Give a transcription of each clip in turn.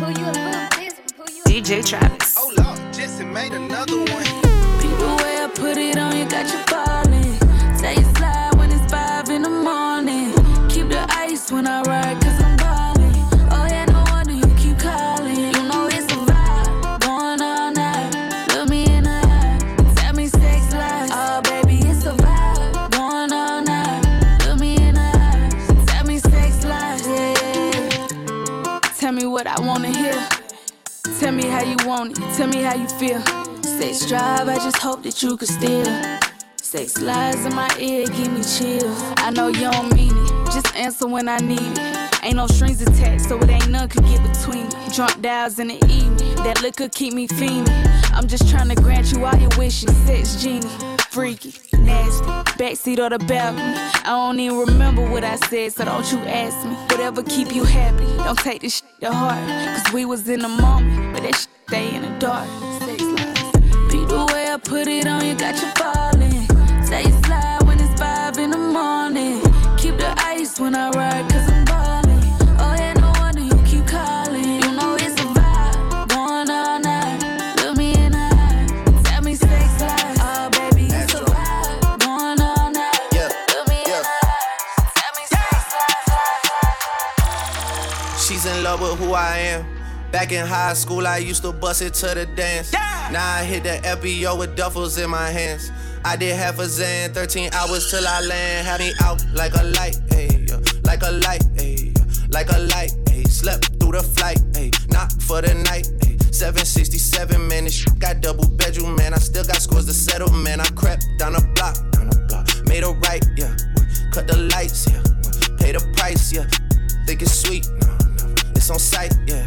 DJ Travis. Oh Lord, Jesse made another one. Peep the way I put it on you, got you falling. Tell me how you feel. Sex drive, I just hope that you could steal. Sex lies in my ear, give me chills. I know you don't mean it. Just answer when I need it. Ain't no strings attached, so it ain't none could get between me. Drunk dials in the evening, that liquor keep me fiending. I'm just trying to grant you all your wishes. Sex genie, freaky, nasty, backseat or the balcony. I don't even remember what I said, so don't you ask me. Whatever keep you happy, don't take this shit to heart. Cause we was in the moment, but that shit stay in the dark. Lies. Beat the way I put it on you, got you falling. Say it slide when it's five in the morning. Keep the ice when I ride, cause I'm ballin'. Oh yeah, no wonder you keep calling. You know it's a vibe, going all night. Look me in the eye, tell me sex lies. Oh baby, it's a vibe, going all night. Look me in the eye, tell me sex lies. She's in love with who I am. Back in high school, I used to bust it to the dance. Now I hit the FBO with duffels in my hands. I did half a Zan, 13 hours till I land. Had me out like a light, ayy, yeah. like a light, ayy, yeah. like a light, ayy. Slept through the flight, ayy, not for the night, ayy. 767, man, this shit got double bedroom, man. I still got scores to settle, man. I crept down the block, down the block, made a right, yeah. Cut the lights, yeah. Pay the price, yeah. Think it's sweet, no, no. It's on sight, yeah.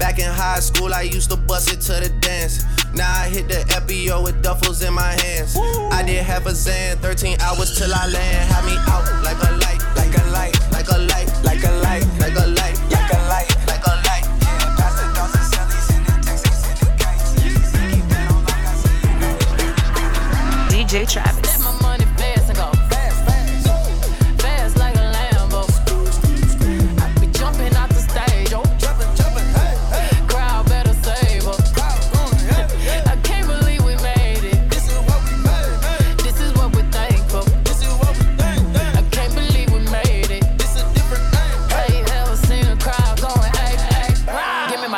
Back in high school, I used to bust it to the dance. Now I hit the FBO with duffels in my hands. I did half a Zan, 13 hours till I land. Had me out like a light, like a light, like a light, like a light, like a light, like a light, like a light. DJ Travis.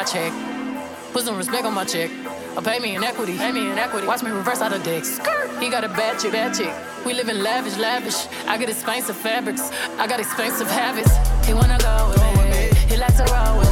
My check. Put some respect on my check. Or pay me in equity. Pay me in equity. Watch me reverse out of dicks. He got a bad chick, bad chick. We live in lavish, lavish. I get expensive fabrics. I got expensive habits. He wanna go with me. He likes to roll with me.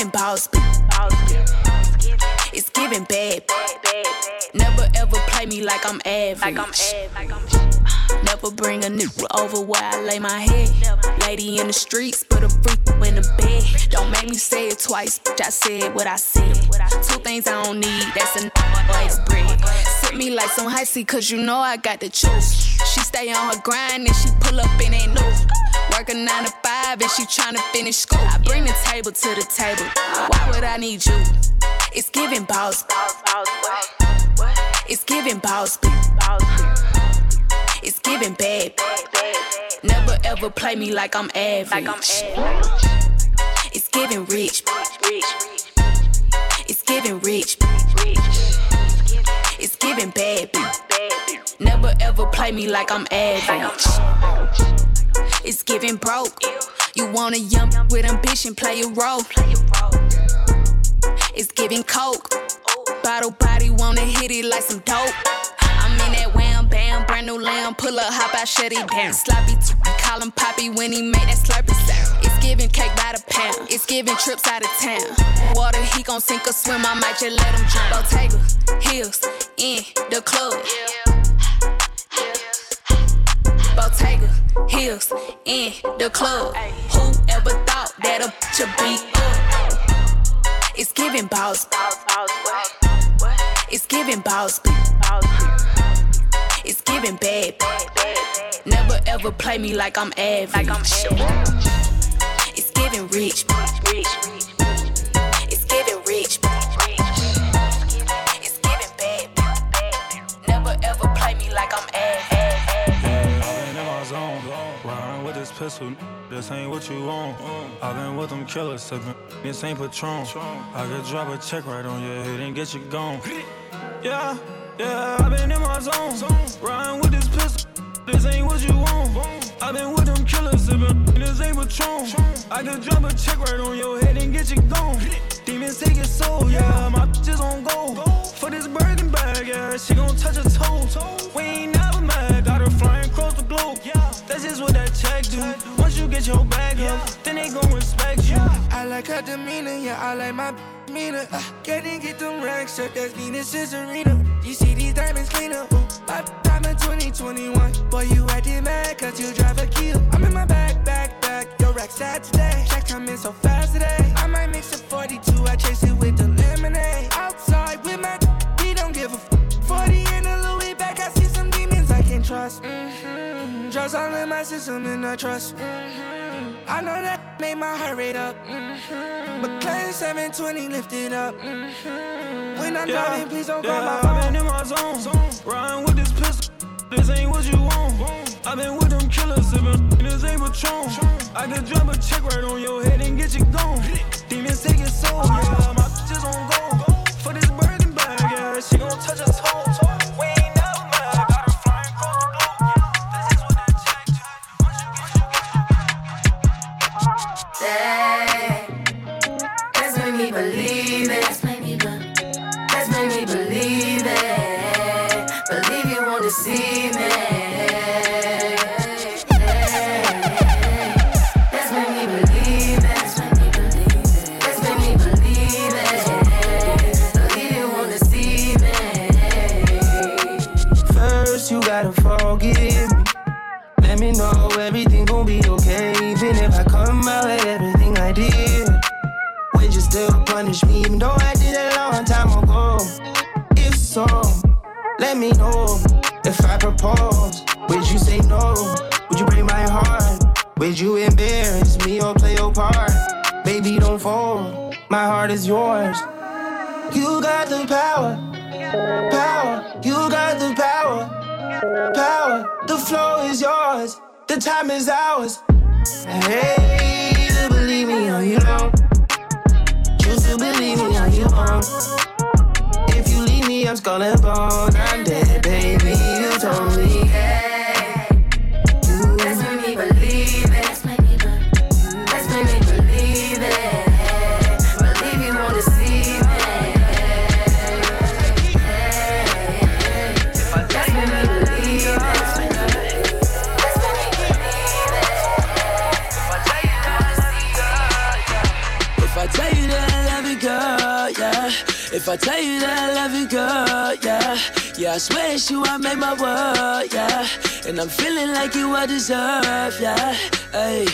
Giving boss. It's giving bad. Never ever play me like I'm average. Never bring a nigga over where I lay my head. Lady in the streets, put a freak in the bed. Don't make me say it twice, bitch. I said what I said. Two things I don't need, that's a ice bread. Sip me like some high cause you know I got the juice. She stay on her grind and she pull up in ain't loose. Work a nine to five and she tryna finish school. I bring the table to the table. Why would I need you? It's giving boss. It's giving boss. It's giving bad. Never ever play me like I'm average. It's giving rich. Rich, rich, rich, rich. It's giving rich. It's giving bad. Never ever play me like I'm average. It's giving broke. You want a young with ambition, play a role. It's giving coke. Bottle body wanna hit it like some dope. I'm in that wham bam, brand new lamb. Pull up, hop out, shut it down. Sloppy, t- call him Poppy when he made that slurpy sound. It's giving cake by the pound. It's giving trips out of town. Water, he gon' sink or swim. I might just let him drown. Bottega, heels, in the club. Heels, in the club. Who ever thought that a bitch be up? It's giving balls. It's giving balls. It's giving bad. Never ever play me like I'm average. It's giving rich. Pistol. This ain't what you want. Mm. I've been with them killers, sipping. This ain't Patron. I could drop a check right on your head and get you gone. Yeah, yeah, I've been in my zone, riding with this pistol. This ain't what you want. I've been with them killers, sipping. This ain't Patron. I could drop a check right on your head and get you gone. Demons take your soul, yeah. My bitches on go. For this Birkin bag, yeah. She gon' touch her toes. We ain't never mad. Got her flying across the globe. That's just what that check do. Once you get your bag up, then they gon' respect you. I like her demeanor, yeah, I like my demeanor. Uh, can't even get them racks up, that's Venus is arena. You see these diamonds cleaner, ooh, my diamond 2021. Boy, you acting mad, cause you drive a Kia. I'm in my back, back, back, your rack sad today. Check coming so fast today. I might mix a 42, I chase it with the lemonade. Outside with my, he don't give a f. 40 in a Louis back, I see some demons I can't trust. Mm-hmm. Trust all in my system and I trust. Mm-hmm. I know that made my heart rate up. Mm-hmm. But claim 720 lifted up. Mm-hmm. When I'm Yeah, driving, please don't call yeah, my I've phone. been in my zone, riding with this pistol. This ain't what you want. I've been with them killers, sipping. This ain't Patron. I could drop a check right on your head and get you gone. Demons take your soul, yeah. My bitches on go. For this Birkin bag, yeah. She gon' touch her toes. Deceive me. Swear you, I made my world, yeah. And I'm feeling like you I deserve, yeah. Hey,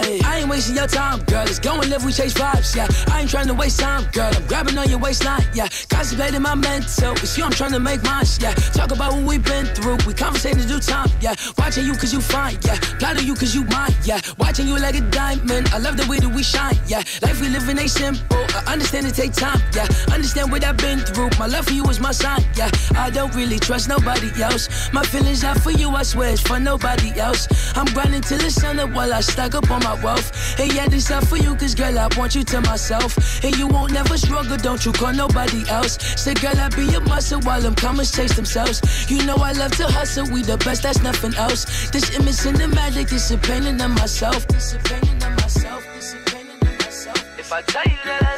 hey. I ain't wasting your time, girl. Let's go and live, we chase vibes, yeah. I ain't trying to waste time, girl. I'm grabbing on your waistline, yeah. Contemplating my mental. It's you I'm trying to make mine, yeah. Talk about what we've been through. We conversating do time, yeah. Watching you cause you fine, yeah. Plotting you cause you mine, yeah. Watching you like a diamond. I love the way that we shine, yeah. Life we living ain't simple. I understand it take time, yeah. Understand what I've been through. My love for you is my sign, yeah. I don't really trust nobody else. My feelings are for you, I swear it's for nobody else. I'm grinding till the sun up while I stack up on my wealth. Hey, yeah, this out for you, cause girl, I want you to myself. And you won't never struggle, don't you call nobody else. Say, girl, I be your muscle while them commas chase themselves. You know I love to hustle, we the best, that's nothing else. This image cinematic, this is painting on myself. This is painting on myself, this is painting on myself. If I tell you that I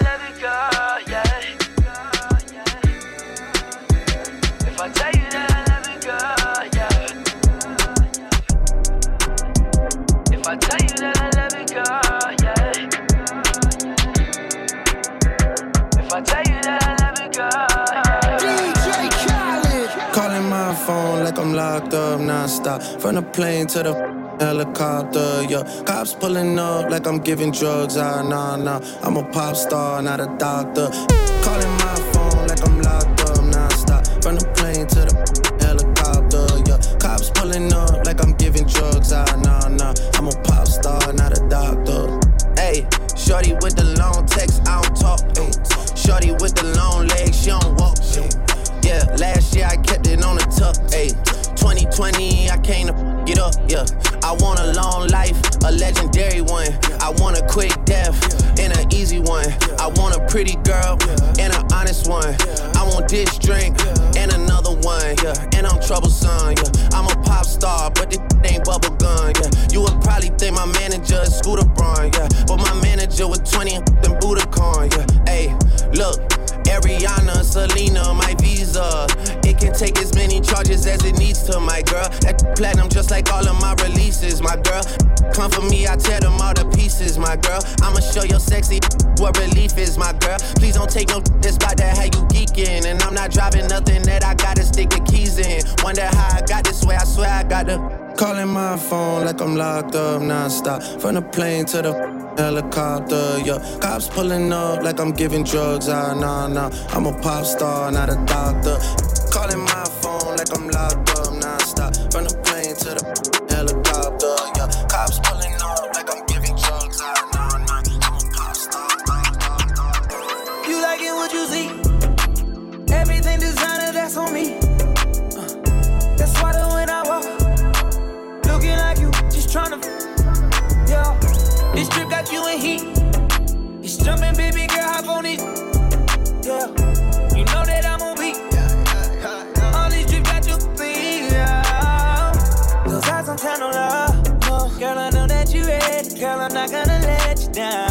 nonstop. From the plane to the helicopter, yeah. Cops pulling up like I'm giving drugs. Ah, nah, nah. I'm a pop star, not a doctor. Calling my phone like I'm locked up nonstop. From the plane to the helicopter, yeah. Cops pulling up like I'm giving drugs. Ah, nah, nah. I'm a pop star, not a doctor. Hey, shorty with the long text, I don't talk. Ay. Shorty with the long legs, she don't walk. Yeah, last year I kept it on the tuck. Ay. 2020, I came to get up, yeah. I want a long life, a legendary one. I want a quick death and an easy one. I want a pretty girl and an honest one. I want this drink and another one, yeah. And I'm troublesome, yeah. I'm a pop star, but this ain't bubble gun, yeah. You would probably think my manager is Scooter Braun, yeah. But my manager was 20 and Budokan, yeah. Hey, look. Ariana, Selena, my visa. It can take as charges as it needs to, my girl. That platinum just like all of my releases, my girl. Come for me, I tear them all to pieces, my girl. I'ma show your sexy what relief is, my girl. Please don't take no this about that how you geeking. And I'm not driving nothing that I gotta stick the keys in. Wonder how I got this way, I swear I got the. Calling my phone like I'm locked up nonstop. From the plane to the helicopter, yeah. Cops pulling up like I'm giving drugs. Ah, nah, nah. I'm a pop star, not a doctor. Calling my phone like I'm locked up nonstop. From the plane to the helicopter, yeah. Cops pulling up like I'm giving drugs. Ah, nah, nah. I'm a pop star. You like it what you see? Everything designer, that's on me. Uh, that's why the when I walk, looking like you, just tryna. Yeah, this trip got you in heat. It's jumping, baby girl, hop on it. Yeah, you know that I'm on Don't tell no love. Girl, I know that you ready. Girl, I'm not gonna let you down.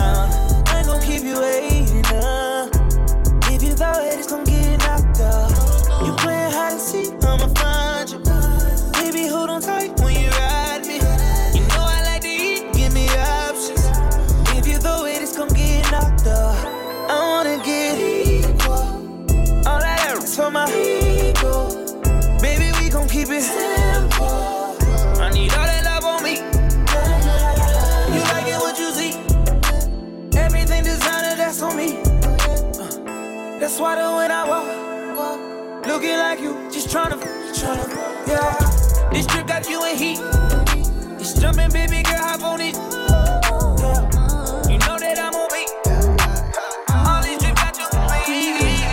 The when I walk, looking like you, just tryna, tryna, yeah. This trip got you in heat. It's jumping, baby girl, hop on it. You know that I'm on beat. All these trips got you in heat.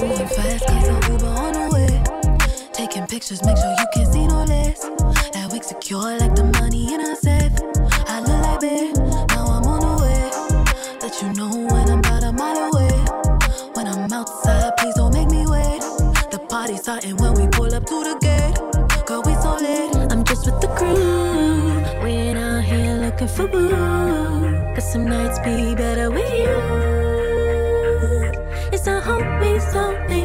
Moving fast, cause I'm Uber on the way. Taking pictures, make sure you can see no less. That wig secure like the money in a safe. For boo. Cause some nights be better with you. It's a homies only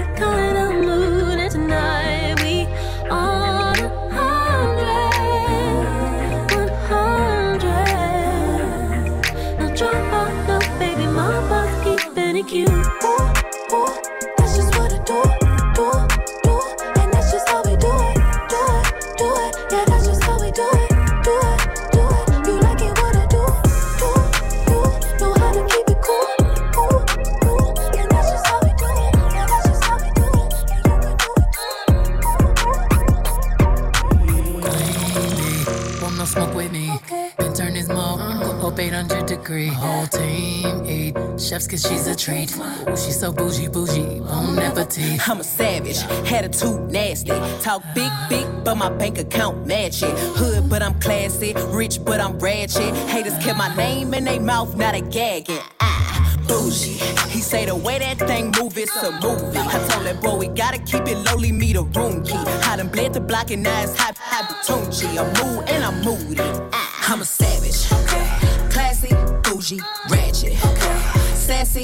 treat. She so bougie, bougie, won't never teach. I'm a savage, attitude nasty. Talk big, big, but my bank account match it. Hood, but I'm classy. Rich, but I'm ratchet. Haters kept my name in their mouth, not a gagging. Ah, bougie. He say the way that thing move, it's a movie. I told that boy we gotta keep it lowly, meet the room key. I done bled the block and now it's hot, hot I'm mood and I'm moody. Ah, I'm a savage. Okay. Classy, bougie, ratchet. Okay. Sassy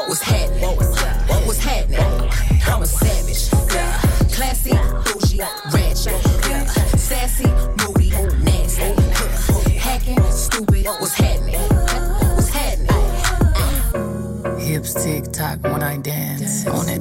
what was happening? What was happening? I'm a savage, yeah. Classy, bougie, ratchet, yeah. Sassy, moody, nasty, hacking, stupid. What was happening? What was happening? Hips tick tock when I dance. On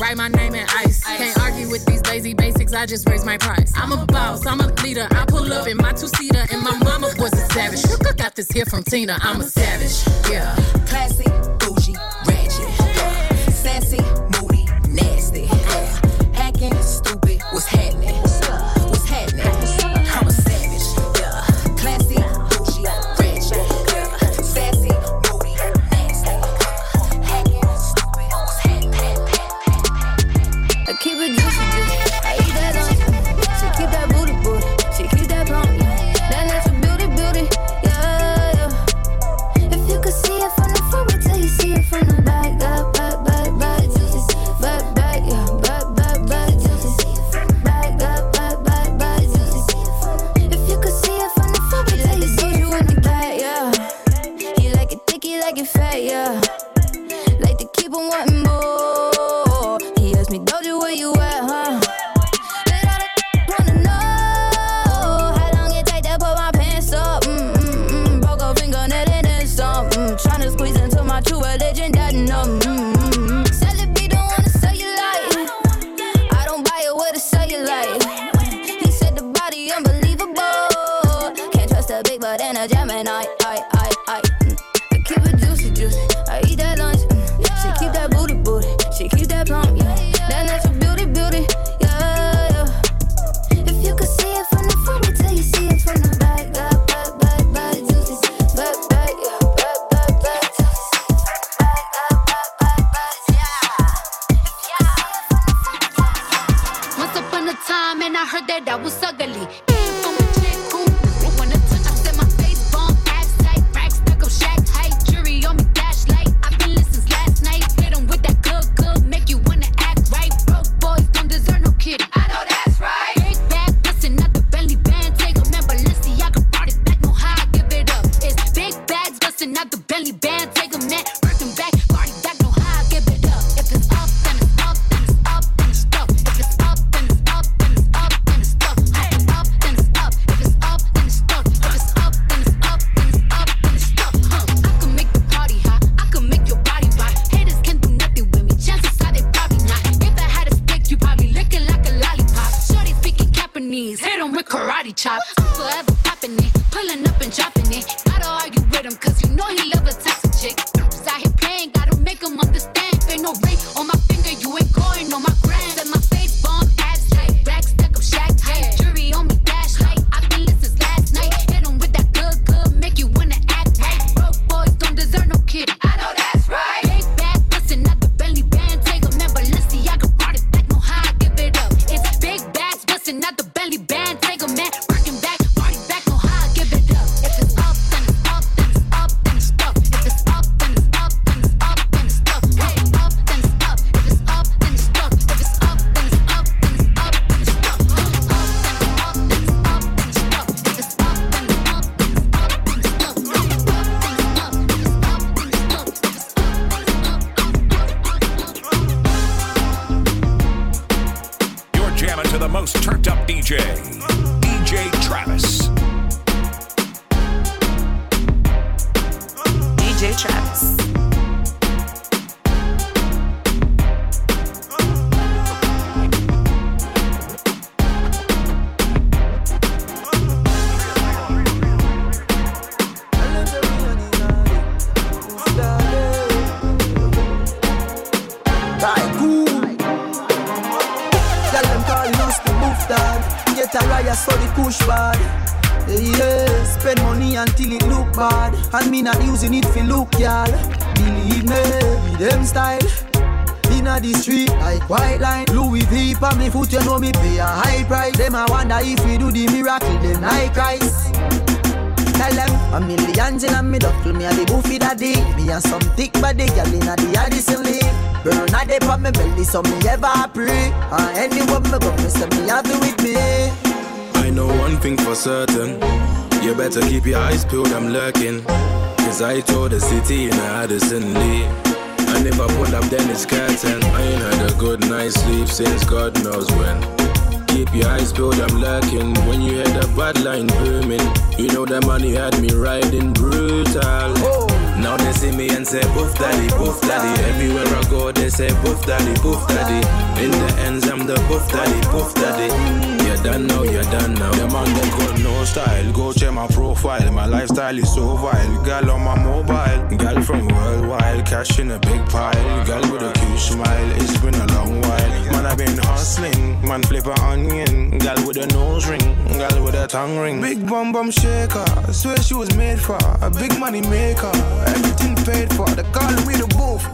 Write my name in ice. Can't argue with these lazy basics, I just raise my price. I'm a boss, I'm a leader. I pull up in my two seater, and my mama was a savage. Look, got this here from Tina, I'm a savage. Yeah. Classy, bougie, ratchet. Yeah. Sassy, moody, nasty. Yeah. Hacking, stupid. ಯಾವು ಸಗಲಿ peeled, I'm lurking Cause I told the city in Addison Lee and if I pull up, then it's curtain. I ain't had a good night's sleep since God knows when. Keep your eyes peeled, I'm lurking. When you hear the bad line booming, you know the money had me riding brutal. Oh. Now they see me and say, Boof daddy, boof daddy. Everywhere I go, they say, Boof daddy, boof daddy. In the ends, I'm the boof daddy, boof daddy. You're done now, you're done now. The man them got no style. Go check my profile. My lifestyle is so vile. Girl on my mobile. Girl from worldwide. Cash in a big pile. Girl with a cute smile. It's been a long while. Man, I've been hustling. Man, flip a onion. Girl with a nose ring. Girl with a tongue ring. Big bum bum shaker. Swear she was made for a big money maker. Everything paid for. The call me the booth.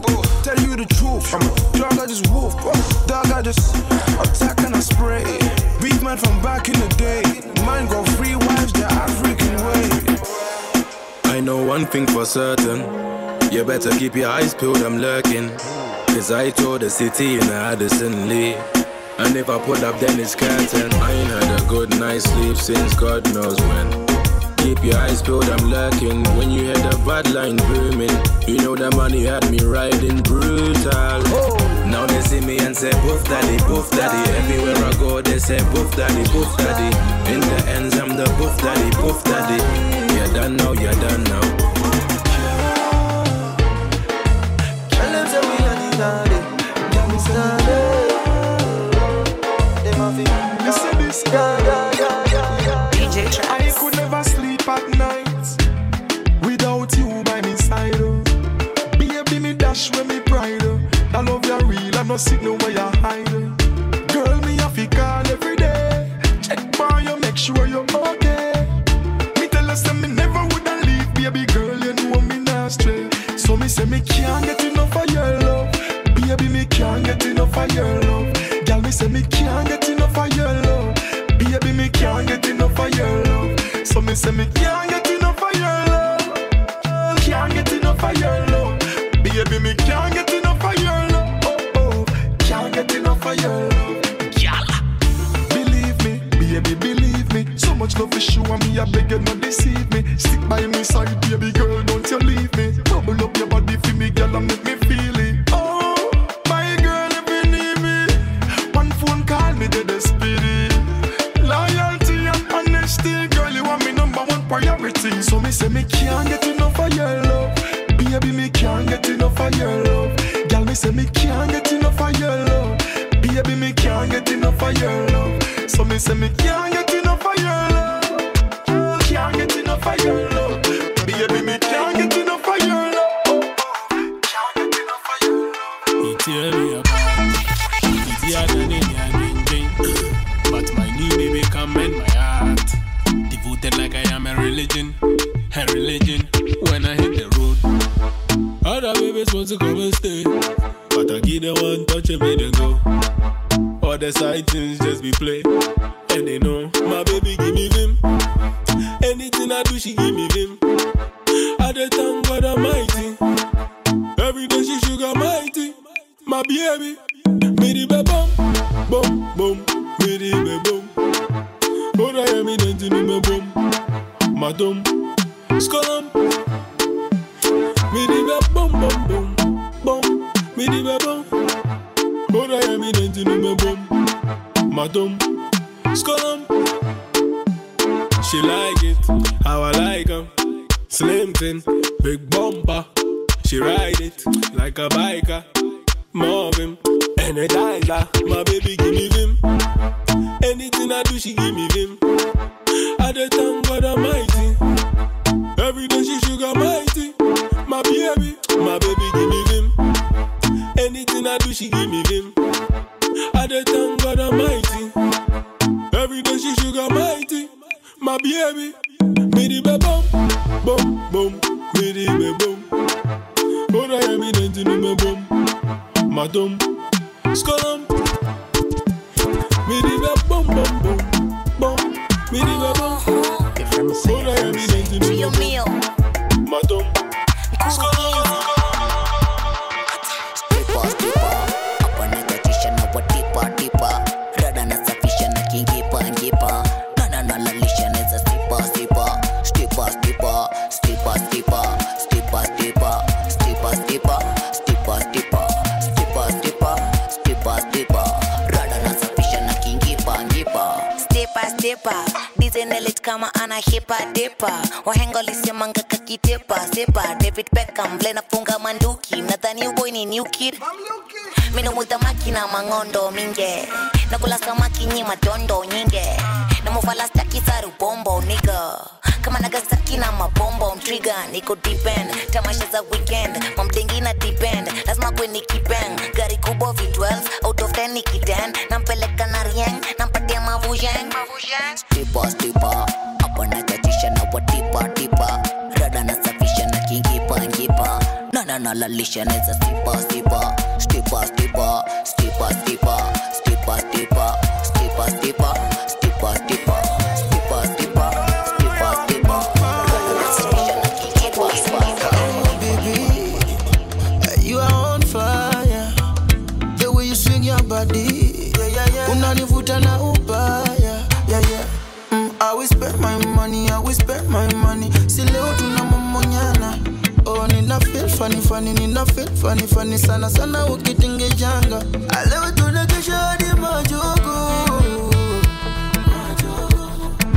Tell you the truth. I'm a dog, I just woof. Dog, I just attack and I spray. Beef man from back in the day. Man got three wives the African way. I know one thing for certain. You better keep your eyes peeled, I'm lurking. Cause I told the city in Addison Lee. And if I put up, then it's curtain. I ain't had a good night's sleep since God knows when. Keep your eyes peeled, I'm lurking. When you hear the bad line booming, you know the money had me riding brutal. Now they see me and say, Boof daddy, boof daddy. Everywhere I go, they say, Boof daddy, boof daddy. In the ends, I'm the boof daddy, boof daddy. You're done now, you're done now. Tell them sleep at night without you by my side. oh. Baby, me dash when me pride. oh. I love you real, I no see no way you hide. oh. Girl, me have to call every day. Check for you, make sure you're okay. Me tell you, say me never woulda leave, baby girl. You know me not stray. So me say me can't get enough of your love. Baby, me can't get enough of your love. Girl, me say me can't get enough of your love. Baby, me can't get enough of your love. So me say me can't get enough of your love. Can't get enough of your love. Baby, me can't get enough of your love. Oh, oh. Can't get enough of your love. Girl, believe me, baby, believe me. So much love is show me, I beg you not deceive me. Stick by me side, baby girl, don't you leave me. Bubble up your body for me, girl, and make me say me can't get enough of your love. Baby, me can't get enough of your love. Girl, me say me can't get enough of your love. Baby, me can't get enough of your love. So me say me can't she give me vim. I dey thank God Almighty. Every day she sugar mighty. My baby, me the be bum, bum, bum, me the be bum. But I am in the me bum, madam, scolum. Me the be bum, bum, bum, bum, me the be bum. But I am in the me bum, madam, scolum. She like Big bumper. She ride it like a biker. Kama ana hipa depa wahenga lisemanga kakitepa sepa. David beckham vle nafunga manduki. Nadhani uboy ni new kid. Makina mangondo minge nakula samaki nyi matondo nyinge namufalastaki saru bombo niga kama nagasaki na mabombo mtriga niko depend tamasha za weekend. Mamdengi na lazima kweni kipeng. Gari kubwa v12 out of 10 nikiden na babujang Tipa tipa Apana kachisha na wa tipa tipa Rada na safisha na kingipa ngipa Na na na lalisha na za stipa stipa Stipa stipa Stipa stipa Stipa stipa Stipa stipa, stipa, stipa. Feel funny ni na feel funny funny sana sana ukitingejanga. Ah, Leo tunakesha hadi majogo.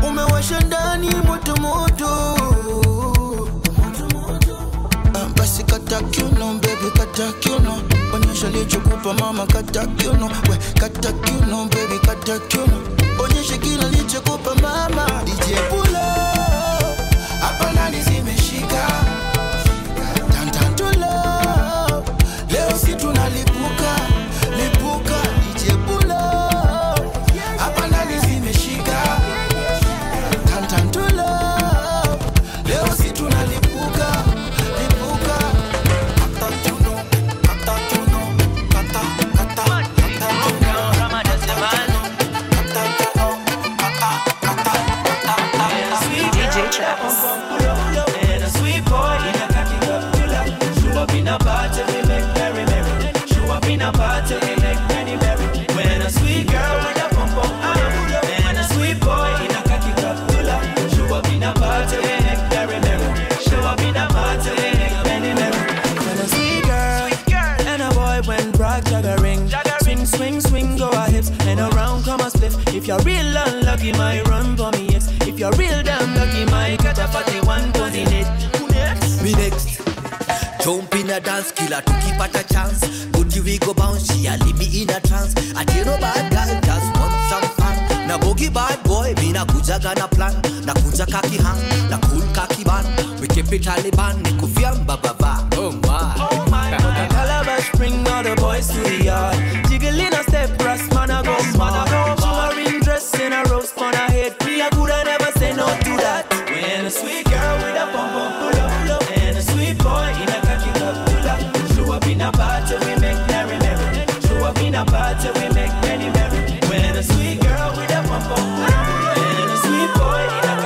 Umewasha ndani moto moto. Ah, basi kata kiuno baby kata kiuno onyesha lichokupa mama kata kiuno we kata kiuno baby kata kiuno onyesha kila lichokupa mama DJ Pulo a party, we make many memories. When a sweet girl with a bump on and a sweet boy in a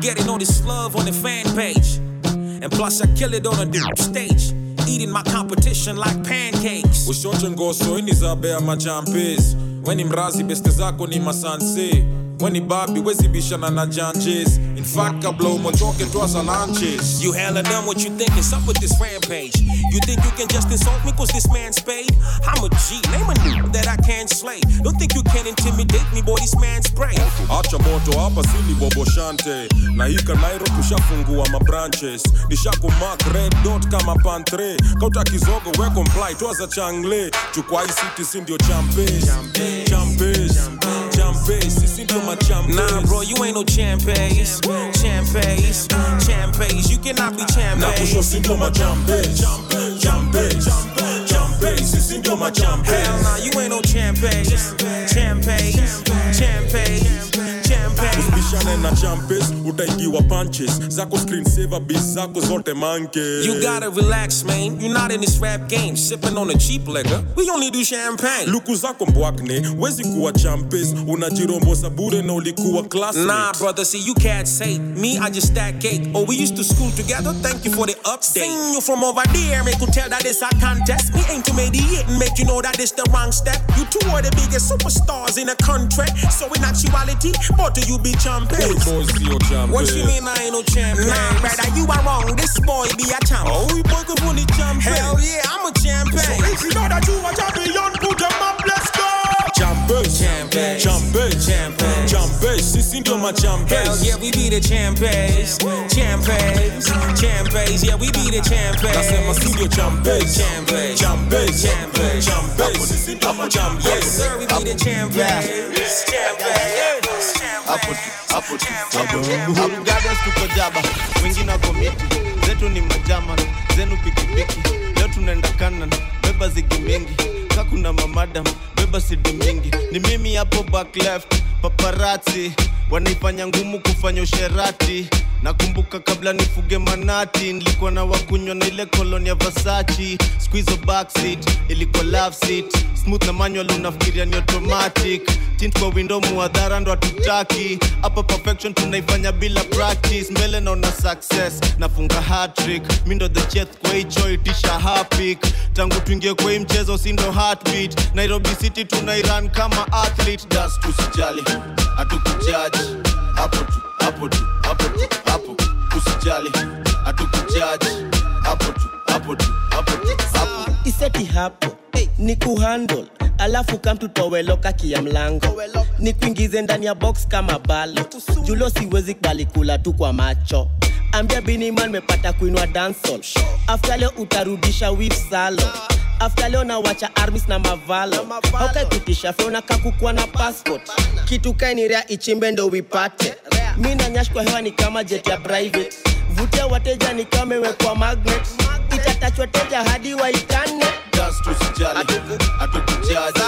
Getting all this love on the fan page, and plus I kill it on a stage. Eating my competition like pancakes. Ushonje ngoso inizabe amajampies wenimrazi beste zako ni masansi weni babi wezibishana na janjes in fact kabla umotoke twaza lanches You hella done what you think is up with this rampage. You think you can just insult me cause this man's paid? I'm a G, name a nigga that I can't slay. Don't think you can intimidate me, boy, this man's spray. acha moto hapa sili boboshante na hika nairo tushafungua mabranches nishakumak red dot kama pantre. Kauta kizogo we comply twaza changle. Chukwa hii city si ndio champes champes champes champes sisi ndio machampes Nah, bro, you ain't no champes. Champes, champes. You cannot be na kusho champes. si ndio machampes champes champes sisi ndio machampes Hell nah, you ain't no champes. Champes, champes, champes. Na champes utaigiwa punches zako screen saver bis zako zote manke You gotta relax, man. You're not in this rap game, sipping on a cheap liquor. We only do champagne. luku zako mbwakne wezi kuwa champes unajirombosa bure na ulikuwa classmate. Nah, brother, see, you cats hate me. I just stack cake. Oh, we used to school together. Thank you for the update. Seen you from over there, make you tell that it's a contest. Me aim to hit and make you know that it's the wrong step. You two are the biggest superstars in the country. So in actuality, both of you be champions. What you mean I ain't no champion? Nah, brother, you are wrong. This boy be a champ. Oh, we both up on the champion. Hell yeah, I'm a champion. So if you know that you a champion, put them up, let's champes, sisi ndio Hell yeah, we be the champions. Champions. Champions. Yeah, we be the Nasema champions. si ndio champes. Champions. Champions. Champions. champes, sisi ndio machampes. Yes, sir, we be the champions. Mgagas tuko jaba, wengine wako miti, zetu ni majama, zenu pikipiki. Leo tunaenda kanan, beba zigi mingi, kakuna mamadam, beba sidi mingi. Ni mimi hapo back left, paparati wanaifanya ngumu kufanya usherati. Nakumbuka kabla nifuge manati, nilikuwa na wakunywa na ile kolonia vasachi. Squeeze backseat, ilikuwa love seat, smooth na manual, unafikiria ni automatic. Tint kwa window, muadhara ndo hatutaki. Hapa perfection tunaifanya bila practice. Mbele naona success, nafunga hat-trick. Mi ndo the chef kwa hicho itisha hapik. Tangu tuingie kwa hii mchezo, si ndo heartbeat. Nairobi City tunairan kama athlete. Das tusijali, hatukujaji. Hapo tu, hapo tu, hapo tu, hapo. Usijali, hatukujaji. Hapo tu, hapo tu, hapo tu, hapo. Iseti hapo ni kuhandle. Alafu kamtutoweloka kia mlango. Ni kuingize ndani ya box kama balo. Julo siwezi kubali kula tu kwa macho. Ambia biniman mepata kuinwa dansol afta leo utarudisha wif salo afta leo nawacha armis na mavalo haukaikutisha feona kakukwa na passport? Kitu kainirea ichimbe ndo wipate. Mi nanyash kwa hewa ni kama jet ya private. Vutia wateja ni kama imewekwa magnet. Itatachwa teja hadi waitane. Hatukujaji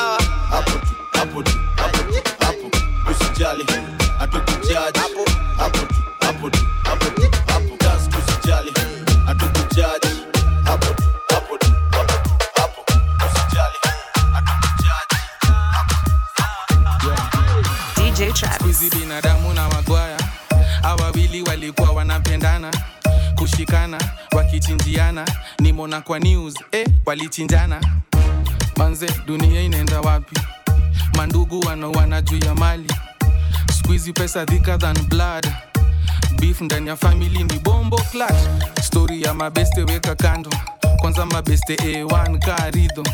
hapo tu, hapo tu, hapo tu, hapo usijali, hatukujaji hapo tu, hapo tu, hapo tu, hizi binadamu na magwaya. Awawili walikuwa wanapendana kushikana wakichinjiana. Nimona kwa news eh, walichinjana. Manze dunia inaenda wapi? Mandugu wanaoana juu ya mali. Skuizi pesa thicker than blood. Beef ndani ya famili ni bombo clutch. Stori ya mabeste weka kando. Kwanza mabeste a1 karidho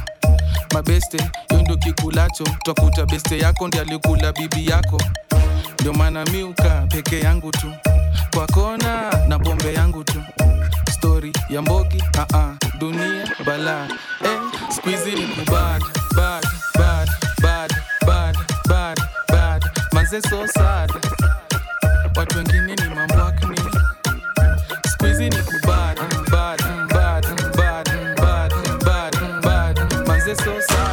mabeste yondo kikulacho. Twakuta beste yako ndi alikula bibi yako ndio maana miuka peke yangu tu kwa kona na pombe yangu tu stori ya mbogi uh -uh, dunia bala eh, squeezy ni kubad bad bad bad bad bad bad manze so sad watu wengine ni mambwakni squeezy ni kubad bad bad bad bad bad bad manze so sad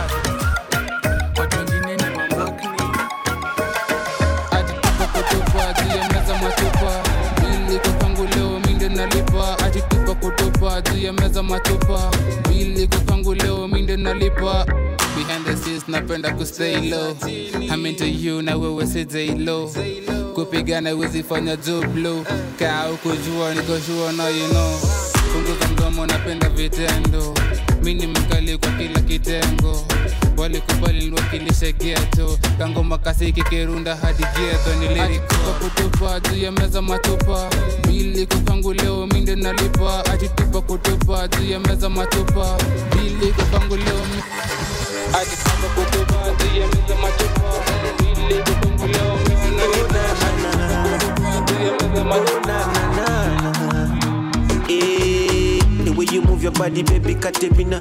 ya meza matupa. Bili kwa kwangu leo minde nalipa. Behind the scenes napenda kustay low. I'm into you na wewe si low kupigana wezi fanya job low. Kaa ukujua nikoshua na you know. Punguza mdomo napenda vitendo mi ni mkali kwa kila kitengo. Walikubali niwakilishe geto kangoma kasiki kirunda hadi geto nilirikupa kutupa juu ya meza matupa. Bili kupangu leo minde nalipa. Ajitupa kutupa juu ya meza matupa. Bili kupangu leo ajitupa kutupa juu ya meza matupa. Bili kupangu leo minde nalipa. Juu ya meza matupa way you move your body baby katerina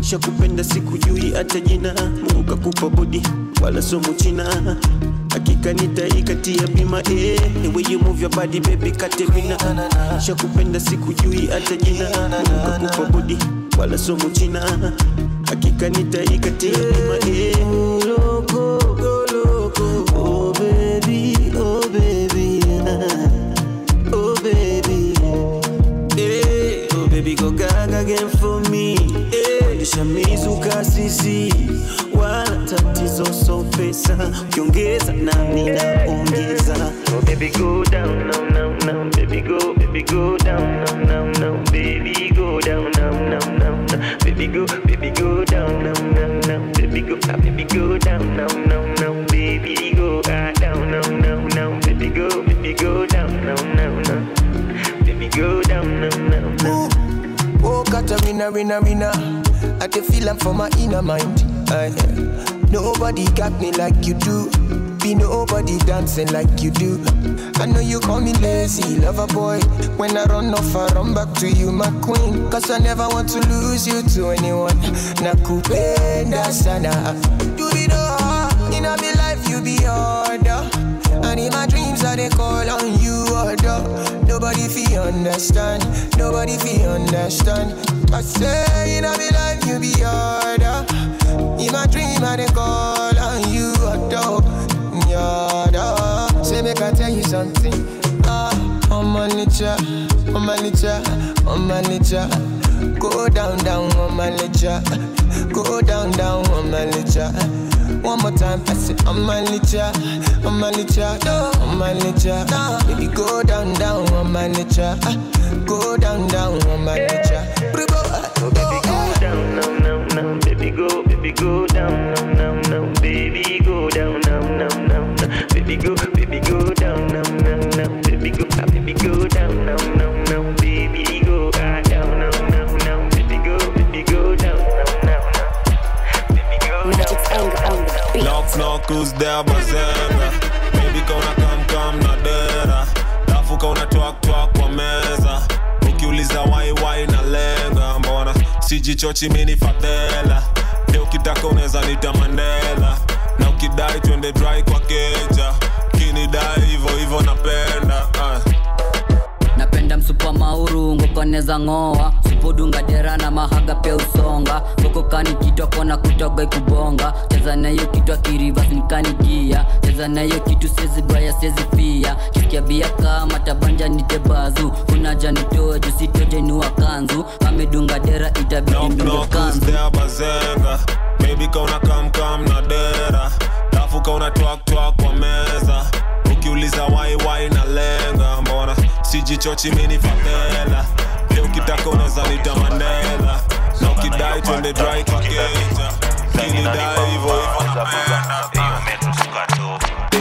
shakupenda sikujui hata jina. Mungu kakupa bodi wala somo china hakika nitaikatia bima eh. The way you move your body katemina hata jina. Mungu kakupa body wala somo china hakika nitaikatia bima eh. Again for me, eh, Lisha mizuka sisi, wala tatizo so pesa, ukiongeza nami naongeza. Oh baby, go down, now, now, now, baby, go, baby, go down, now, now, now, baby, go down, now, now, now, baby, go, baby, Katarina, Rina, Rina. I can feel I'm for my inner mind. Aye. nobody got me like you do. Be nobody dancing like you do. I know you call me lazy, lover boy. When I run off, I run back to you, my queen. Cause I never want to lose you to anyone. Nakupenda sana. You be the heart, in my life, you be order. And in my dreams, I they call on you, order. Nobody feel understand, nobody feel understand. I say, in my life, you be order. In my dream, I they call on you, order. Order. Say, make I tell you something. Ah, my nature, my nature, my nature. Go down, down my nature. Go down, down my nature. One more time, I say on my nature, on my nature, on my nature. Baby, go down, down on my nature. Go down, down on my nature. Baby, go down, now, now, now, baby, go, baby, go down, now, now, now, baby, go down, now, now, now, now, baby, go, baby, go down, now, now, now, baby, go, baby, go down, now, now, now, baby, go, ah, down, now, now, now, baby, go, baby, go down, now, now, now, baby, go Magix Enga on the beat. Knock knock who's there bazenga Baby kauna kam kam na dera Dafu kauna twak twak kwa meza Ukiuliza wai wai na lenga Mbona? Sijichochi mini fadhela. Leo ukitaka unaweza nita Mandela. Na ukidai twende dry kwa keja. Kinidai hivyo hivyo napenda uh. napenda msupa mauru koneza ng'oa supudunga dera na mahaga pia usonga. Sokokani kitwa kona kutoga ikubonga. Cheza nayo kitwa kirivas nikanigia cheza nayo kitu sezi baya sezi fia. Kisikia bia kama tabanja nitebazu unaja nitoe jusitojenua kanzu amedunga dera itabidi ndunge Knock kanzu. Baby kauna na dera. Twak kwa meza. Ukiuliza wai wai na lenga. Mbona sijichochi mini nita Mandela Na ukidai twende dry kwa keja Kinidai hivyo hivyo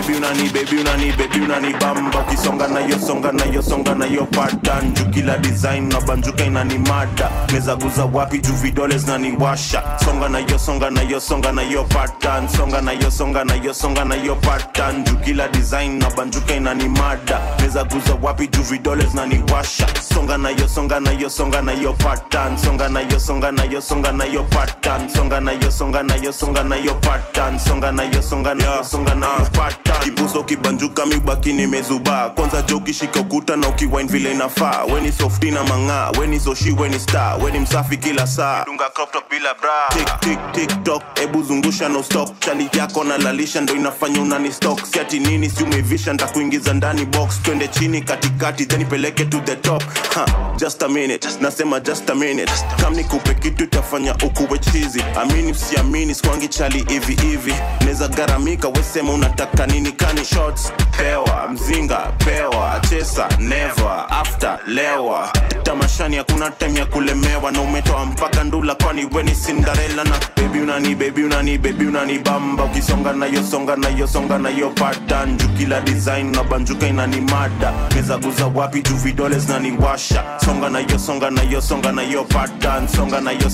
baby unani baby unani baby unani bamba ukisonga nayo songa nayo songa nayo pata nju kila design nabanjuka inani mada mezaguza wapi juu vidole zinaniwasha songa nayo songa nayo songa nayo pata songa nayo songa nayo songa nayo pata nju kila design nabanjuka inani mada mezaguza wapi juu vidole zinaniwasha songa nayo songa nayo songa nayo pata songa nayo songa nayo songa nayo pata songa nayo songa nayo songa nayo pata songa nayo songa nayo songa nayo pata Kibuso ukibanjuka mibaki nimezubaa Kwanza jo ukishika ukuta na ukiwine vile inafaa. Weni softi na mang'aa, weni soshi, weni star. Weni msafi kila saa. Dunga crop zungusha no stop. Chali yako na ndo inafanya unani stock. Siati nini si umeivisha ntakuingiza ndani box. Twende chini katikati then ipeleke to the top. Ha, Just a minute, nasema just a minute. Kam nikupe kitu itafanya ukuwe chizi Amini usiamini skwangi chali hivi hivi. Neza garamika wesema unataka nini kani shots pewa mzinga pewa chesa never after lewa. Tamashani hakuna time ya kulemewa na umetoa mpaka ndula kwani weni cinderella na baby unani baby unani baby unani bamba. Ukisonga nayo songa nayo songa design na banjuka inani mada. Guza wapi juu vidole zinaniwasha songa nayo songa nayo songa nayo pattern songa nayo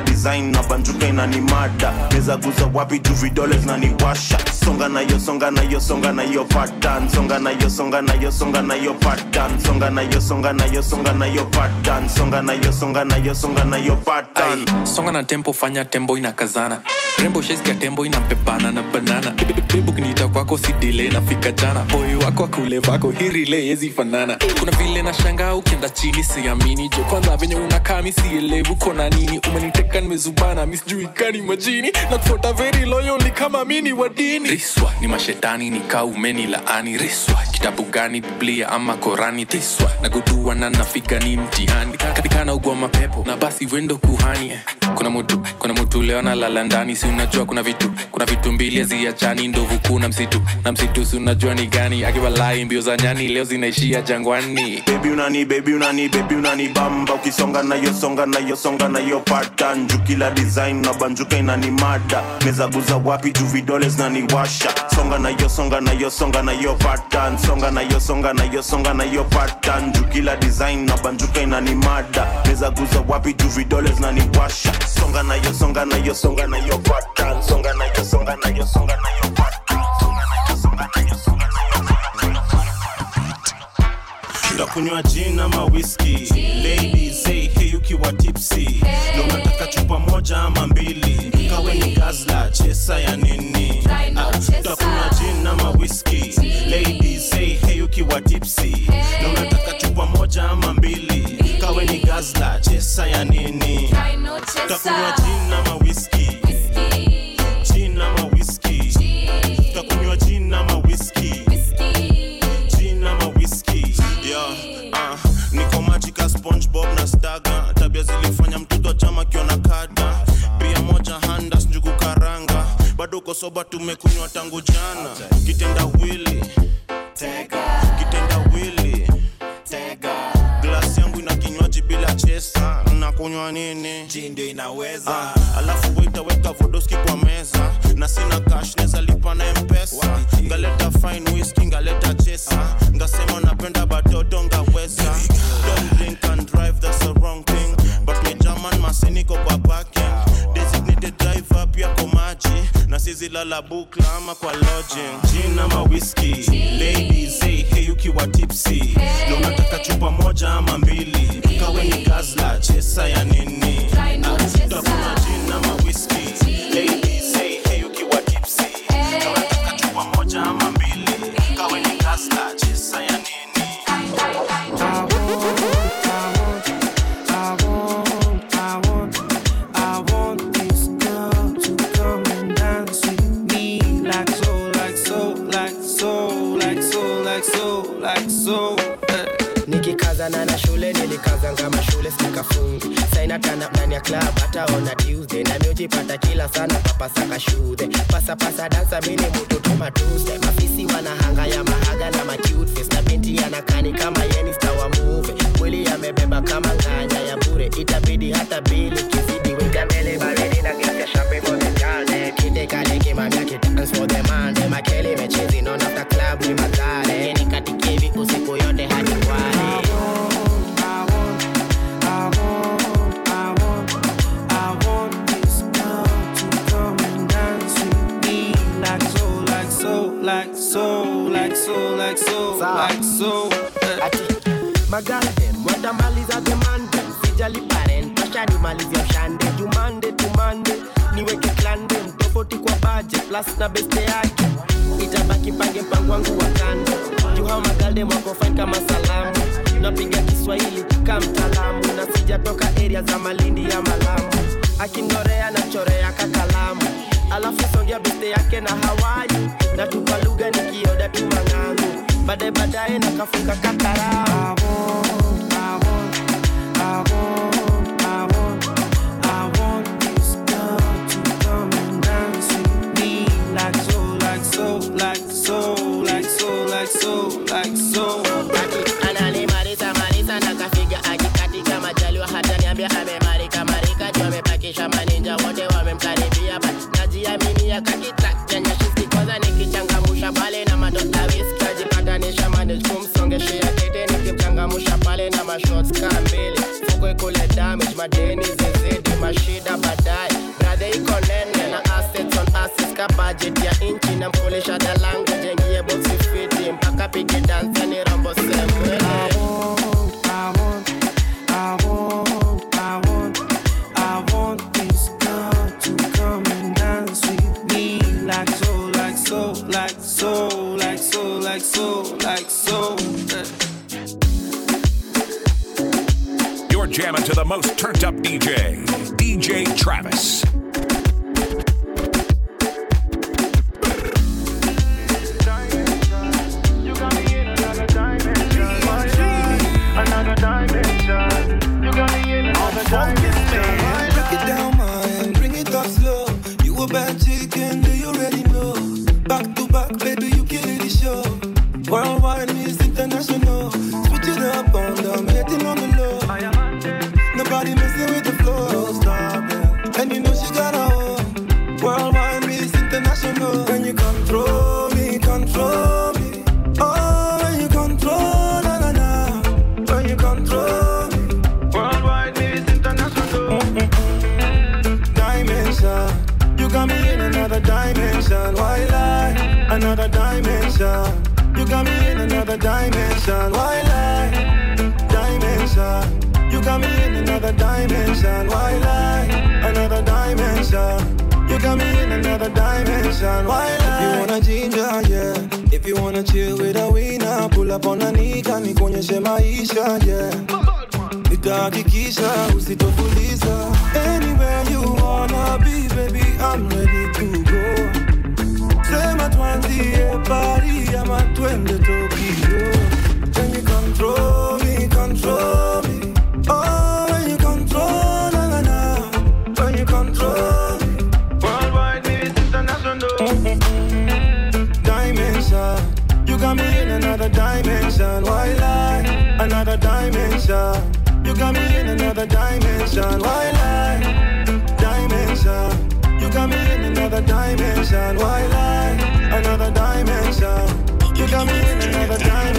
design na banjuka inani mada. Guza wapi juu vidole zinaniwasha naniwasha songa nayo songa nayo songa nayo patan songa nayo songa nayo songa nayo patan songa nayo songa nayo songa nayo patan songa nayo songa nayo songa nayo patan songa na tempo fanya tembo inakazana rembo sheskia tembo inampepana na banana bebu kiniita kwako sidile nafika jana boy wako akulevako hirile yezifanana kuna vile na shanga ukienda chini siamini jo kwanza venye unakaa misielevu kona nini umeniteka nimezubana misijuikani majini na kufuata very loyally kama mini wa dini. Riswa ni mashetani ni kaumeni laani. Riswa kitabu gani biblia ama korani? Tiswa nagudua na nafika ni mtihani. Katika na ugwa mapepo na basi wendo kuhani. Kuna mutu kuna mutu leo nalala ndani. Si unajua kuna vitu kuna vitu mbili haziachani. Ndovu kuna msitu na msitu si unajua ni gani. Akiwalai mbio za nyani leo zinaishia jangwani. Bebi unani bebi unani bebi unani bamba. Ukisonga nayosonga nayosonga nayopata songa nayo patan juu kila design na banjuka inani mada. Mezaguza wapi juu vidole zinaniwasha songa nayo songa nayo songa nayo patan songa nayo songa nayo songa nayo patan juu design na banjuka inanimada mezaguza wapi juu vidole zinaniwasha songa nayo songa nayo songa nayo patan songa nayo songa nayo songa nayo patan takunywa jina ama whisky ladies say hey ukiwa tipsy. Na unataka chupa moja ama mbili. Kawe ni gazla chesa ya nini? Ah, takunywa jin ama whisky ladies say hey ukiwa tipsy. Na unataka chupa moja ama mbili. Kawe ni gazla chesa ya nini? Takunywa jina ama whisky staga tabia zilifanya mtoto chama kiona kada. Pia moja handas njugu karanga bado uko soba tumekunywa tangu jana. Kitenda wili. Kitenda wili. Glasi yangu ina kinywaji bila chesa. Nakunywa nini? Jindo inaweza. Ah, alafu waitaweka vodoski kwa meza. Na sina cash neza lipa na mpesa. Ngaleta fine whisky ngaleta sizilala bukla ama kwa lodging. Gin ama whisky ladies hey, hey ukiwa tipsy. Na unataka chupa moja ama mbili. Kawe ni gazla chesa ya nini? Ah, washanimalizia ushande jumande tumande niweke klande. Mtofauti kwa baje plus na beste yake. Itabaki pange mpango wangu wa kando. Juhao magalde mwako fine kama salamu. Napiga kiswahili ka mtaalamu na sijatoka area za malindi ya malamu. Akindorea na chorea kakalamu alafu songea beste yake na hawai na tupa lugha nikioda tu mang'angu. Baadaye baadaye nakafunga kakarao tumsongeshea eteni kimchangamusha pale na mashots kamili fuko ikule damage madeni zizidi mashida baadaye bradhe iko nene na assets on assets ka budget ya inchi na mkolisha dalangu jengie bosi fiti mpaka pige dance most turned up DJ, DJ Travis. another dimension. Why lie? Dimension. You got me in another dimension. Why lie? Another dimension. You got me in another dimension.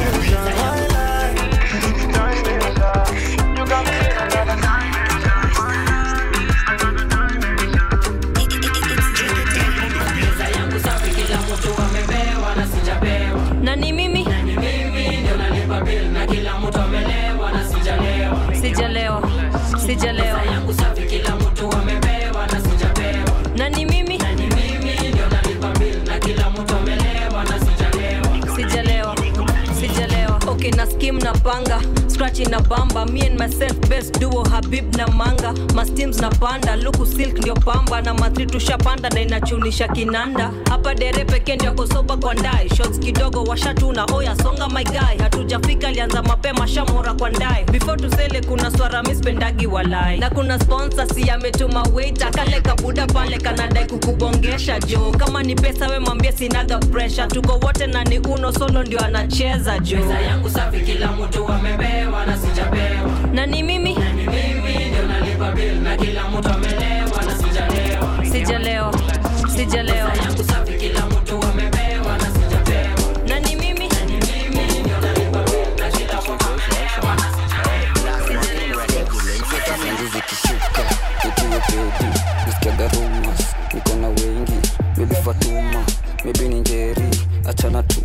반가. clutch ina bamba. Me and myself best duo habib na manga. Masteams na panda. Luku silk ndio pamba. Na matri tushapanda na inachunisha kinanda. Hapa dere pekee ndio kosoba kwa ndae shots kidogo washatuna oya. Songa my guy. Hatujafika alianza mapema shamora kwa ndae before tusele kuna swara mispendagi walai na kuna sponsor si ametuma waiter. Kale kabuda pale kanadai kukubongesha. Jo kama ni pesa we mwambie sinaga pressure. Tuko wote na ni uno solo ndio anacheza jo. Pesa yangu safi kila mtu amebewa na sijapewa na ni mimi mimi ndio nalipa bill na kila mtu amelewa na sijalewa sijalewa sijalewa zikishuka ukiwe baby usikiaga rumors wengi maybe Fatuma maybe ni Njeri achana tu